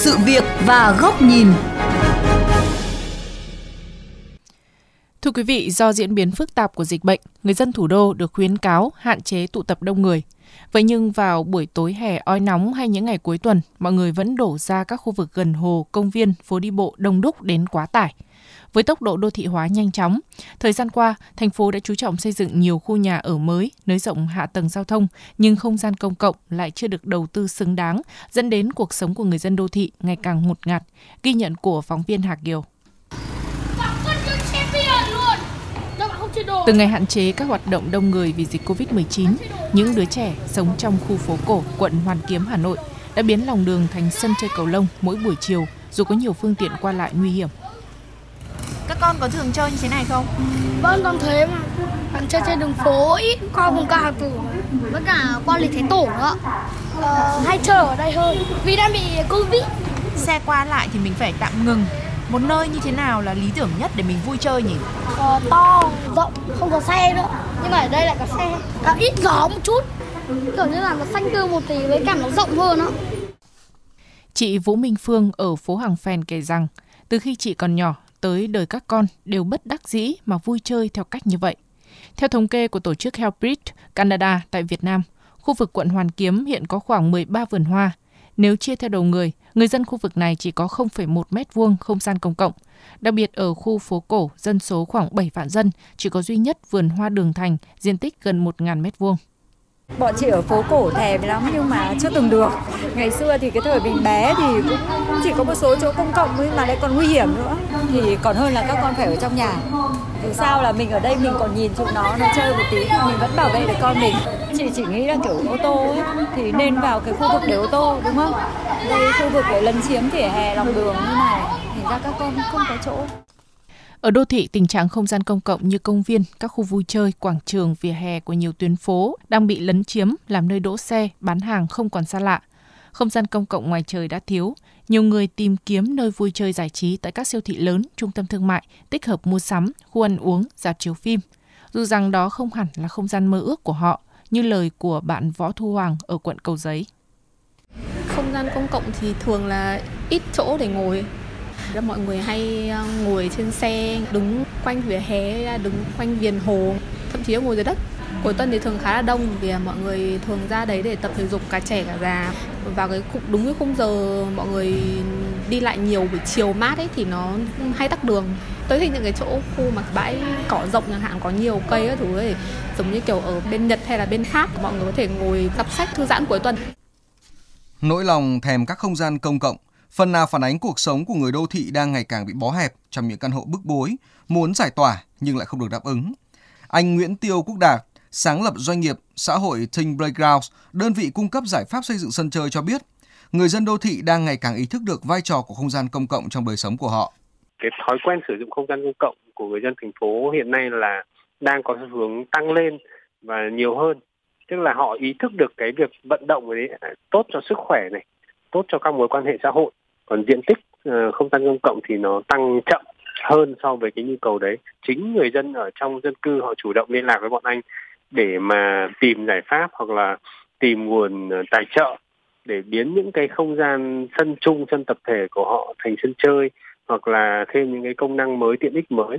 sự việc và góc nhìn. Thưa quý vị, do diễn biến phức tạp của dịch bệnh, người dân thủ đô được khuyến cáo hạn chế tụ tập đông người. Vậy nhưng vào buổi tối hè oi nóng hay những ngày cuối tuần, mọi người vẫn đổ ra các khu vực gần hồ, công viên, phố đi bộ đông đúc đến quá tải. Với tốc độ đô thị hóa nhanh chóng, thời gian qua, thành phố đã chú trọng xây dựng nhiều khu nhà ở mới, nới rộng hạ tầng giao thông, nhưng không gian công cộng lại chưa được đầu tư xứng đáng, dẫn đến cuộc sống của người dân đô thị ngày càng ngột ngạt, ghi nhận của phóng viên Hà Kiều. Từ ngày hạn chế các hoạt động đông người vì dịch Covid-19, những đứa trẻ sống trong khu phố cổ quận Hoàn Kiếm, Hà Nội đã biến lòng đường thành sân chơi cầu lông mỗi buổi chiều dù có nhiều phương tiện qua lại nguy hiểm. Các con có thường chơi như thế này không? Vâng, con thấy mà. Bạn chơi trên đường phố ít qua vùng cao tử với cả qua lịch thái tổ nữa. Ờ, hay chơi ở đây hơn vì đang bị Covid. Xe qua lại thì mình phải tạm ngừng một nơi như thế nào là lý tưởng nhất để mình vui chơi nhỉ? Ờ, to, rộng, không có xe nữa Nhưng mà ở đây lại có xe à, Ít gió một chút Kiểu như là nó xanh tươi một tí với cả nó rộng hơn đó. Chị Vũ Minh Phương ở phố Hàng Phèn kể rằng từ khi chị còn nhỏ tới đời các con đều bất đắc dĩ mà vui chơi theo cách như vậy. Theo thống kê của tổ chức Helpbridge Canada tại Việt Nam, khu vực quận Hoàn Kiếm hiện có khoảng 13 vườn hoa. Nếu chia theo đầu người, người dân khu vực này chỉ có 0,1 mét vuông không gian công cộng. Đặc biệt ở khu phố cổ, dân số khoảng 7 vạn dân, chỉ có duy nhất vườn hoa đường thành, diện tích gần 1.000 mét vuông. Bọn chị ở phố cổ thèm lắm nhưng mà chưa từng được. Ngày xưa thì cái thời mình bé thì cũng chỉ có một số chỗ công cộng nhưng mà lại còn nguy hiểm nữa. Thì còn hơn là các con phải ở trong nhà. Dù sao là mình ở đây mình còn nhìn chúng nó nó chơi một tí mình vẫn bảo vệ được con mình. Chị chỉ nghĩ là kiểu ô tô ấy thì nên vào cái khu vực để ô tô đúng không? Đây khu vực để lấn chiếm vỉa hè lòng đường như này thì ra các con không có chỗ. Ở đô thị, tình trạng không gian công cộng như công viên, các khu vui chơi, quảng trường, vỉa hè của nhiều tuyến phố đang bị lấn chiếm làm nơi đỗ xe, bán hàng không còn xa lạ. Không gian công cộng ngoài trời đã thiếu, nhiều người tìm kiếm nơi vui chơi giải trí tại các siêu thị lớn, trung tâm thương mại, tích hợp mua sắm, khu ăn uống, dạp chiếu phim. Dù rằng đó không hẳn là không gian mơ ước của họ, như lời của bạn Võ Thu Hoàng ở quận Cầu Giấy. Không gian công cộng thì thường là ít chỗ để ngồi, Là mọi người hay ờ, ngồi trên xe đứng quanh vỉa hè đứng quanh viền hồ thậm chí là ngồi dưới đất. Cuối tuần thì thường khá là đông vì mọi người thường ra đấy để tập thể dục cả trẻ cả già. Vào cái đúng cái khung giờ mọi người đi lại nhiều buổi chiều mát ấy thì nó hay tắc đường tới thì những cái chỗ khu mà bãi cỏ rộng chẳng hạn có nhiều cây các thứ ấy giống như kiểu ở bên Nhật hay là bên Pháp mọi người có thể ngồi đọc sách thư giãn cuối tuần nỗi lòng thèm các không gian công cộng phần nào phản ánh cuộc sống của người đô thị đang ngày càng bị bó hẹp trong những căn hộ bức bối, muốn giải tỏa nhưng lại không được đáp ứng. Anh Nguyễn Tiêu Quốc Đạt, sáng lập doanh nghiệp xã hội Think Playgrounds, đơn vị cung cấp giải pháp xây dựng sân chơi cho biết, người dân đô thị đang ngày càng ý thức được vai trò của không gian công cộng trong đời sống của họ. Cái thói quen sử dụng không gian công cộng của người dân thành phố hiện nay là đang có xu hướng tăng lên và nhiều hơn. Tức là họ ý thức được cái việc vận động đấy à, tốt cho sức khỏe này, tốt cho các mối quan hệ xã hội còn diện tích ờ, không gian công cộng thì nó tăng chậm hơn so với cái nhu cầu đấy chính người dân ở trong dân cư họ chủ động liên lạc với bọn anh để mà tìm giải pháp hoặc là tìm nguồn ờ, tài trợ để biến những cái không gian sân chung sân tập thể của họ thành sân chơi hoặc là thêm những cái công năng mới tiện ích mới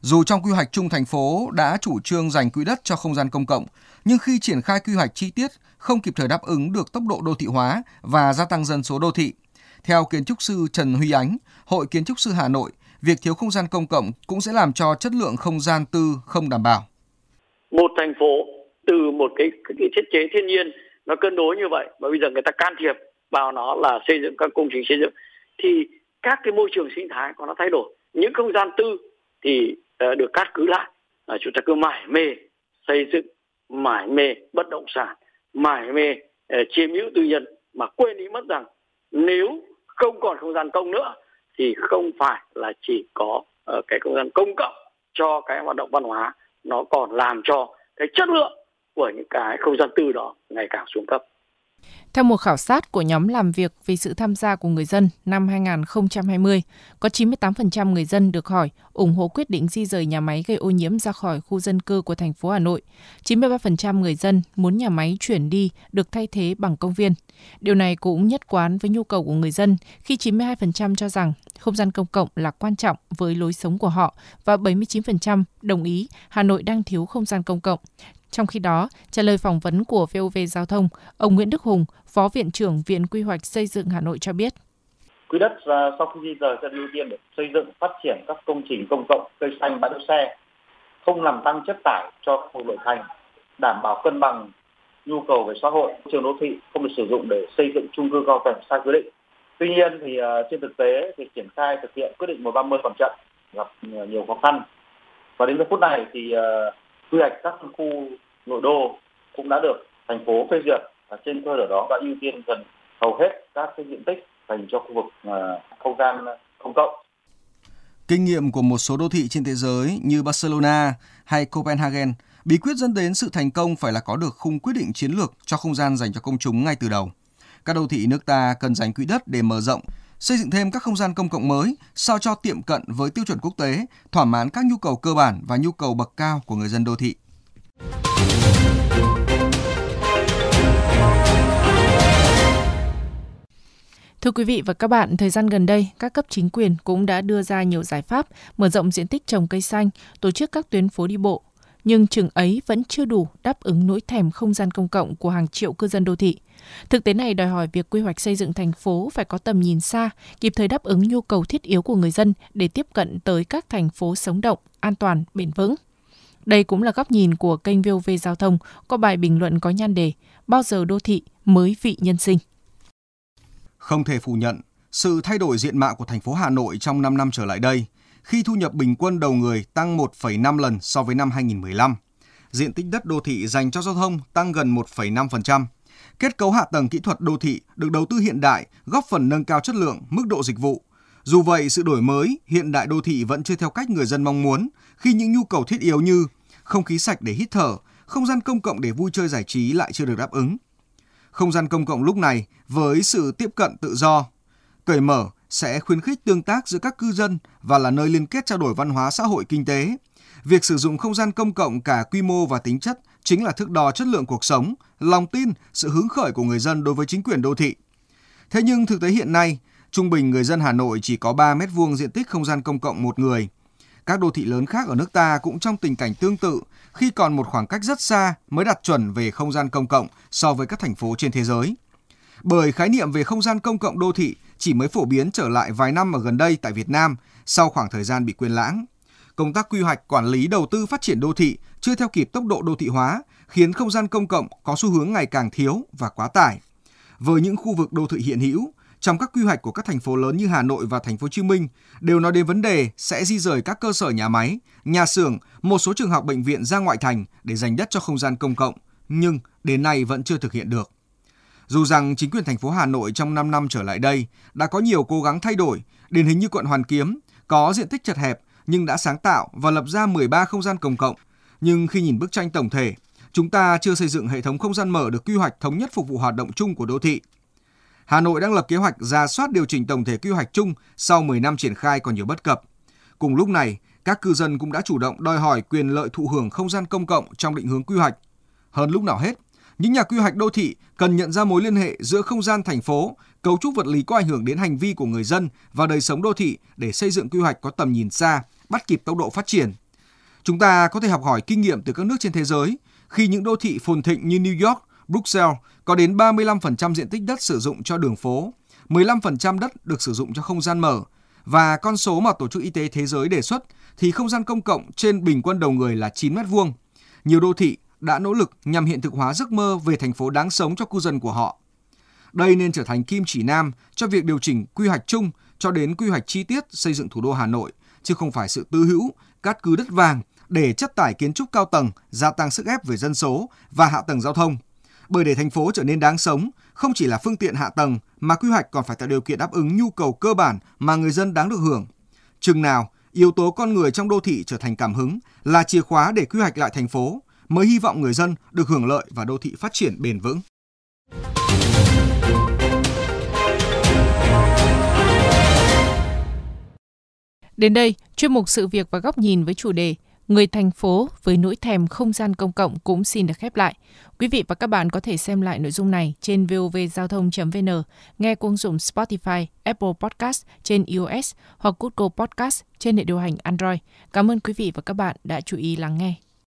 dù trong quy hoạch chung thành phố đã chủ trương dành quỹ đất cho không gian công cộng, nhưng khi triển khai quy hoạch chi tiết không kịp thời đáp ứng được tốc độ đô thị hóa và gia tăng dân số đô thị, theo kiến trúc sư Trần Huy Ánh, Hội Kiến trúc sư Hà Nội, việc thiếu không gian công cộng cũng sẽ làm cho chất lượng không gian tư không đảm bảo. Một thành phố từ một cái, cái, thiết chế thiên nhiên nó cân đối như vậy và bây giờ người ta can thiệp vào nó là xây dựng các công trình xây dựng thì các cái môi trường sinh thái có nó thay đổi. Những không gian tư thì uh, được cắt cứ lại. Uh, chúng ta cứ mải mê xây dựng mải mê bất động sản mải mê uh, chiếm hữu tư nhân. Mà quên đi mất rằng nếu không còn không gian công nữa thì không phải là chỉ có uh, cái không gian công cộng cho cái hoạt động văn hóa nó còn làm cho cái chất lượng của những cái không gian tư đó ngày càng xuống cấp. Theo một khảo sát của nhóm làm việc về sự tham gia của người dân năm 2020, có 98% người dân được hỏi ủng hộ quyết định di rời nhà máy gây ô nhiễm ra khỏi khu dân cư của thành phố Hà Nội. 93% người dân muốn nhà máy chuyển đi được thay thế bằng công viên. Điều này cũng nhất quán với nhu cầu của người dân khi 92% cho rằng không gian công cộng là quan trọng với lối sống của họ và 79% đồng ý Hà Nội đang thiếu không gian công cộng. Trong khi đó, trả lời phỏng vấn của VOV Giao thông, ông Nguyễn Đức Hùng, Phó Viện trưởng Viện Quy hoạch Xây dựng Hà Nội cho biết. Quỹ đất à, sau khi di rời sẽ ưu tiên để xây dựng, phát triển các công trình công cộng, cây xanh, bãi đỗ xe, không làm tăng chất tải cho các khu nội thành, đảm bảo cân bằng nhu cầu về xã hội, trường đô thị không được sử dụng để xây dựng chung cư cao tầng sai quy định. Tuy nhiên thì à, trên thực tế thì triển khai thực hiện quyết định 130 còn chậm gặp à, nhiều khó khăn. Và đến giờ phút này thì quy hoạch các khu nội đô cũng đã được thành phố phê duyệt và trên cơ sở đó đã ưu tiên gần hầu hết các cái diện tích dành cho khu vực à, không gian công cộng. Kinh nghiệm của một số đô thị trên thế giới như Barcelona hay Copenhagen, bí quyết dẫn đến sự thành công phải là có được khung quyết định chiến lược cho không gian dành cho công chúng ngay từ đầu. Các đô thị nước ta cần dành quỹ đất để mở rộng, xây dựng thêm các không gian công cộng mới sao cho tiệm cận với tiêu chuẩn quốc tế, thỏa mãn các nhu cầu cơ bản và nhu cầu bậc cao của người dân đô thị. Thưa quý vị và các bạn, thời gian gần đây, các cấp chính quyền cũng đã đưa ra nhiều giải pháp mở rộng diện tích trồng cây xanh, tổ chức các tuyến phố đi bộ. Nhưng chừng ấy vẫn chưa đủ đáp ứng nỗi thèm không gian công cộng của hàng triệu cư dân đô thị. Thực tế này đòi hỏi việc quy hoạch xây dựng thành phố phải có tầm nhìn xa, kịp thời đáp ứng nhu cầu thiết yếu của người dân để tiếp cận tới các thành phố sống động, an toàn, bền vững. Đây cũng là góc nhìn của kênh VOV Giao thông có bài bình luận có nhan đề Bao giờ đô thị mới vị nhân sinh. Không thể phủ nhận, sự thay đổi diện mạo của thành phố Hà Nội trong 5 năm trở lại đây, khi thu nhập bình quân đầu người tăng 1,5 lần so với năm 2015. Diện tích đất đô thị dành cho giao thông tăng gần 1,5%. Kết cấu hạ tầng kỹ thuật đô thị được đầu tư hiện đại, góp phần nâng cao chất lượng, mức độ dịch vụ. Dù vậy, sự đổi mới, hiện đại đô thị vẫn chưa theo cách người dân mong muốn, khi những nhu cầu thiết yếu như không khí sạch để hít thở, không gian công cộng để vui chơi giải trí lại chưa được đáp ứng. Không gian công cộng lúc này với sự tiếp cận tự do, cởi mở sẽ khuyến khích tương tác giữa các cư dân và là nơi liên kết trao đổi văn hóa xã hội kinh tế. Việc sử dụng không gian công cộng cả quy mô và tính chất chính là thước đo chất lượng cuộc sống, lòng tin, sự hứng khởi của người dân đối với chính quyền đô thị. Thế nhưng thực tế hiện nay, trung bình người dân Hà Nội chỉ có 3 mét vuông diện tích không gian công cộng một người. Các đô thị lớn khác ở nước ta cũng trong tình cảnh tương tự khi còn một khoảng cách rất xa mới đạt chuẩn về không gian công cộng so với các thành phố trên thế giới. Bởi khái niệm về không gian công cộng đô thị chỉ mới phổ biến trở lại vài năm ở gần đây tại Việt Nam sau khoảng thời gian bị quên lãng. Công tác quy hoạch quản lý đầu tư phát triển đô thị chưa theo kịp tốc độ đô thị hóa, khiến không gian công cộng có xu hướng ngày càng thiếu và quá tải. Với những khu vực đô thị hiện hữu, trong các quy hoạch của các thành phố lớn như Hà Nội và Thành phố Hồ Chí Minh đều nói đến vấn đề sẽ di rời các cơ sở nhà máy, nhà xưởng, một số trường học bệnh viện ra ngoại thành để dành đất cho không gian công cộng, nhưng đến nay vẫn chưa thực hiện được. Dù rằng chính quyền thành phố Hà Nội trong 5 năm trở lại đây đã có nhiều cố gắng thay đổi, điển hình như quận Hoàn Kiếm có diện tích chật hẹp nhưng đã sáng tạo và lập ra 13 không gian công cộng. Nhưng khi nhìn bức tranh tổng thể, chúng ta chưa xây dựng hệ thống không gian mở được quy hoạch thống nhất phục vụ hoạt động chung của đô thị. Hà Nội đang lập kế hoạch ra soát điều chỉnh tổng thể quy hoạch chung sau 10 năm triển khai còn nhiều bất cập. Cùng lúc này, các cư dân cũng đã chủ động đòi hỏi quyền lợi thụ hưởng không gian công cộng trong định hướng quy hoạch. Hơn lúc nào hết, những nhà quy hoạch đô thị cần nhận ra mối liên hệ giữa không gian thành phố, cấu trúc vật lý có ảnh hưởng đến hành vi của người dân và đời sống đô thị để xây dựng quy hoạch có tầm nhìn xa, bắt kịp tốc độ phát triển. Chúng ta có thể học hỏi kinh nghiệm từ các nước trên thế giới khi những đô thị phồn thịnh như New York, Bruxelles có đến 35% diện tích đất sử dụng cho đường phố, 15% đất được sử dụng cho không gian mở và con số mà Tổ chức Y tế Thế giới đề xuất thì không gian công cộng trên bình quân đầu người là 9 mét vuông. Nhiều đô thị đã nỗ lực nhằm hiện thực hóa giấc mơ về thành phố đáng sống cho cư dân của họ. Đây nên trở thành kim chỉ nam cho việc điều chỉnh quy hoạch chung cho đến quy hoạch chi tiết xây dựng thủ đô Hà Nội, chứ không phải sự tư hữu, cát cứ đất vàng để chất tải kiến trúc cao tầng, gia tăng sức ép về dân số và hạ tầng giao thông. Bởi để thành phố trở nên đáng sống, không chỉ là phương tiện hạ tầng mà quy hoạch còn phải tạo điều kiện đáp ứng nhu cầu cơ bản mà người dân đáng được hưởng. Chừng nào yếu tố con người trong đô thị trở thành cảm hứng là chìa khóa để quy hoạch lại thành phố, mới hy vọng người dân được hưởng lợi và đô thị phát triển bền vững. Đến đây, chuyên mục sự việc và góc nhìn với chủ đề Người thành phố với nỗi thèm không gian công cộng cũng xin được khép lại. Quý vị và các bạn có thể xem lại nội dung này trên vovgiao thông.vn, nghe qua ứng dụng Spotify, Apple Podcast trên iOS hoặc Google Podcast trên hệ điều hành Android. Cảm ơn quý vị và các bạn đã chú ý lắng nghe.